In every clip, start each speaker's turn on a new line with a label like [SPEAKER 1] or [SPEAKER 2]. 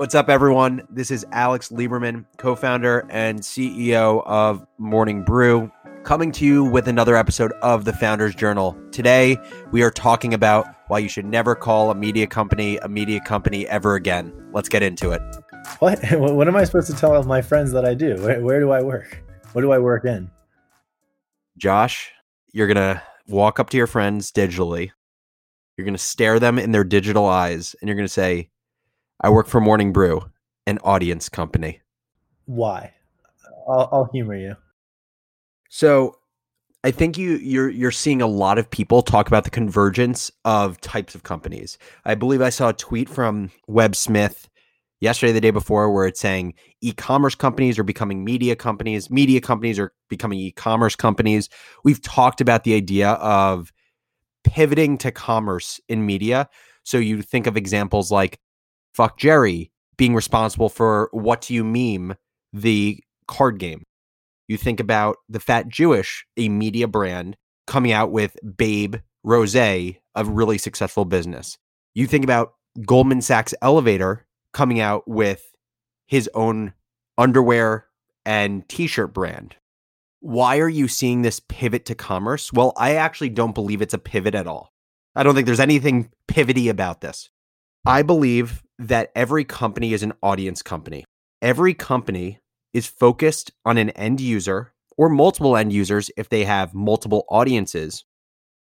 [SPEAKER 1] What's up, everyone? This is Alex Lieberman, co founder and CEO of Morning Brew, coming to you with another episode of the Founders Journal. Today, we are talking about why you should never call a media company a media company ever again. Let's get into it.
[SPEAKER 2] What? What am I supposed to tell my friends that I do? Where, where do I work? What do I work in?
[SPEAKER 1] Josh, you're going to walk up to your friends digitally. You're going to stare them in their digital eyes and you're going to say, I work for Morning Brew, an audience company.
[SPEAKER 2] Why? I'll, I'll humor you.
[SPEAKER 1] So, I think you you're you're seeing a lot of people talk about the convergence of types of companies. I believe I saw a tweet from Webb Smith yesterday, the day before, where it's saying e-commerce companies are becoming media companies, media companies are becoming e-commerce companies. We've talked about the idea of pivoting to commerce in media. So you think of examples like Fuck Jerry being responsible for What Do You Meme, the card game. You think about the Fat Jewish, a media brand, coming out with Babe Rose, a really successful business. You think about Goldman Sachs Elevator coming out with his own underwear and t shirt brand. Why are you seeing this pivot to commerce? Well, I actually don't believe it's a pivot at all. I don't think there's anything pivoty about this. I believe that every company is an audience company. Every company is focused on an end user or multiple end users if they have multiple audiences.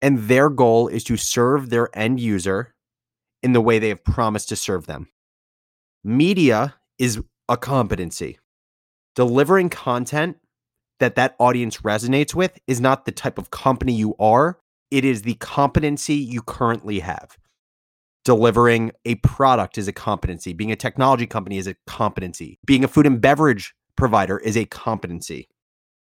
[SPEAKER 1] And their goal is to serve their end user in the way they have promised to serve them. Media is a competency. Delivering content that that audience resonates with is not the type of company you are, it is the competency you currently have delivering a product is a competency. Being a technology company is a competency. Being a food and beverage provider is a competency.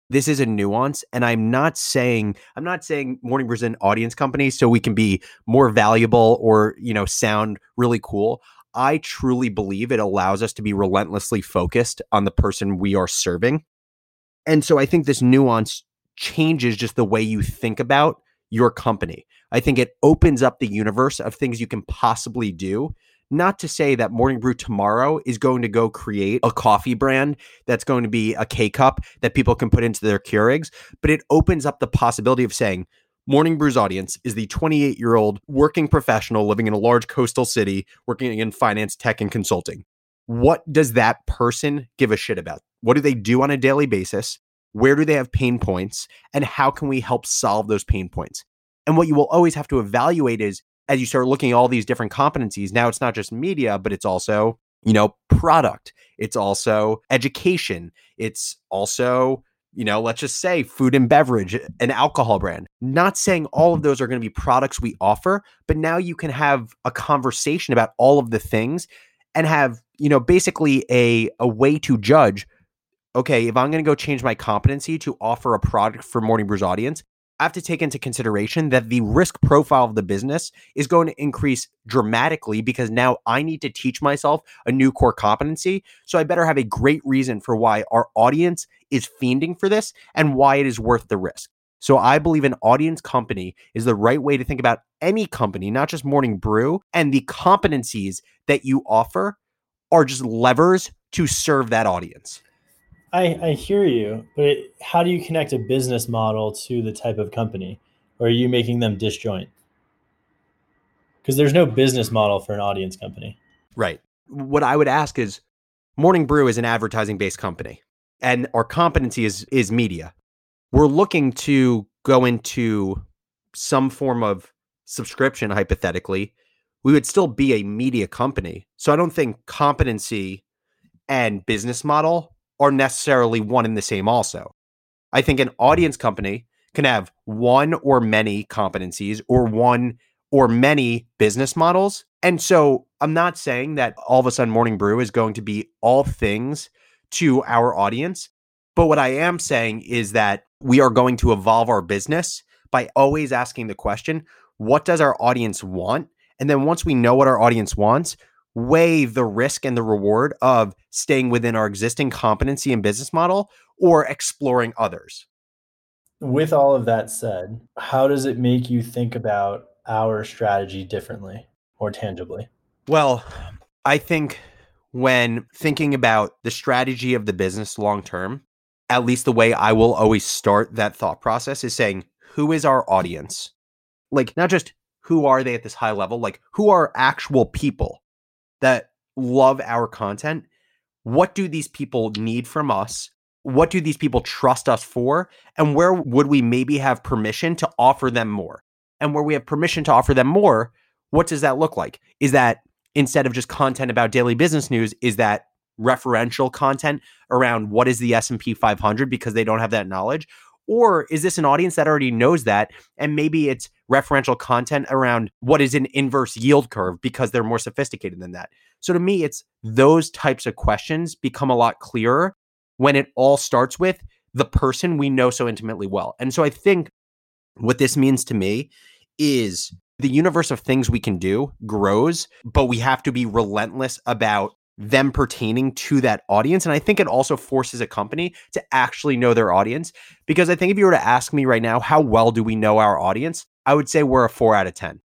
[SPEAKER 1] This is a nuance, and I'm not saying I'm not saying Morning Brew's an audience company so we can be more valuable or you know sound really cool. I truly believe it allows us to be relentlessly focused on the person we are serving. And so I think this nuance changes just the way you think about your company. I think it opens up the universe of things you can possibly do. Not to say that Morning Brew tomorrow is going to go create a coffee brand that's going to be a K cup that people can put into their Keurigs, but it opens up the possibility of saying, Morning Brew's audience is the 28 year old working professional living in a large coastal city, working in finance, tech, and consulting. What does that person give a shit about? What do they do on a daily basis? Where do they have pain points? And how can we help solve those pain points? And what you will always have to evaluate is as you start looking at all these different competencies, now it's not just media, but it's also, you know, product. It's also education. It's also, you know, let's just say food and beverage, an alcohol brand. Not saying all of those are going to be products we offer, but now you can have a conversation about all of the things and have, you know, basically a, a way to judge okay, if I'm going to go change my competency to offer a product for Morning Brew's audience, I have to take into consideration that the risk profile of the business is going to increase dramatically because now I need to teach myself a new core competency. So I better have a great reason for why our audience is fiending for this and why it is worth the risk. So I believe an audience company is the right way to think about any company, not just Morning Brew, and the competencies that you offer are just levers to serve that audience.
[SPEAKER 2] I, I hear you, but how do you connect a business model to the type of company? Or are you making them disjoint? Because there's no business model for an audience company.
[SPEAKER 1] Right. What I would ask is Morning Brew is an advertising based company, and our competency is, is media. We're looking to go into some form of subscription, hypothetically. We would still be a media company. So I don't think competency and business model are necessarily one and the same also. I think an audience company can have one or many competencies or one or many business models. And so I'm not saying that all of a sudden Morning Brew is going to be all things to our audience. But what I am saying is that we are going to evolve our business by always asking the question what does our audience want? And then once we know what our audience wants, weigh the risk and the reward of staying within our existing competency and business model or exploring others.
[SPEAKER 2] With all of that said, how does it make you think about our strategy differently or tangibly?
[SPEAKER 1] Well, I think when thinking about the strategy of the business long term, at least the way I will always start that thought process is saying, who is our audience? Like, not just who are they at this high level, like, who are actual people that love our content? What do these people need from us? What do these people trust us for? And where would we maybe have permission to offer them more? And where we have permission to offer them more, what does that look like? Is that instead of just content about daily business news, is that referential content around what is the S&P 500 because they don't have that knowledge? Or is this an audience that already knows that and maybe it's referential content around what is an inverse yield curve because they're more sophisticated than that? So to me, it's those types of questions become a lot clearer when it all starts with the person we know so intimately well. And so I think what this means to me is the universe of things we can do grows, but we have to be relentless about them pertaining to that audience. And I think it also forces a company to actually know their audience. Because I think if you were to ask me right now, how well do we know our audience? I would say we're a four out of 10.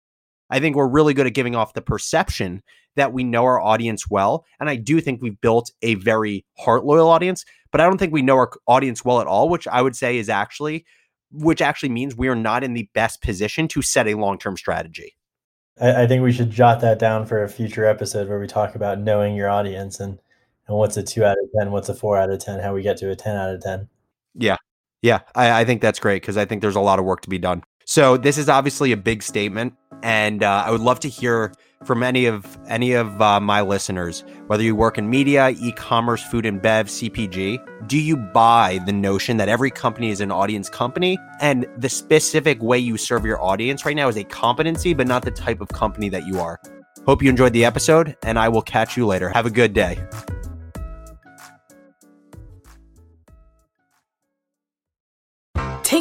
[SPEAKER 1] I think we're really good at giving off the perception that we know our audience well. And I do think we've built a very heart loyal audience, but I don't think we know our audience well at all, which I would say is actually, which actually means we are not in the best position to set a long term strategy.
[SPEAKER 2] I, I, think we should jot that down for a future episode where we talk about knowing your audience and and what's a two out of ten, what's a four out of ten, how we get to a ten out of ten.
[SPEAKER 1] Yeah, yeah, I, I think that's great because I think there's a lot of work to be done. So this is obviously a big statement, and uh, I would love to hear from any of any of uh, my listeners, whether you work in media, e-commerce, food and bev, CPG. Do you buy the notion that every company is an audience company, and the specific way you serve your audience right now is a competency, but not the type of company that you are? Hope you enjoyed the episode, and I will catch you later. Have a good day.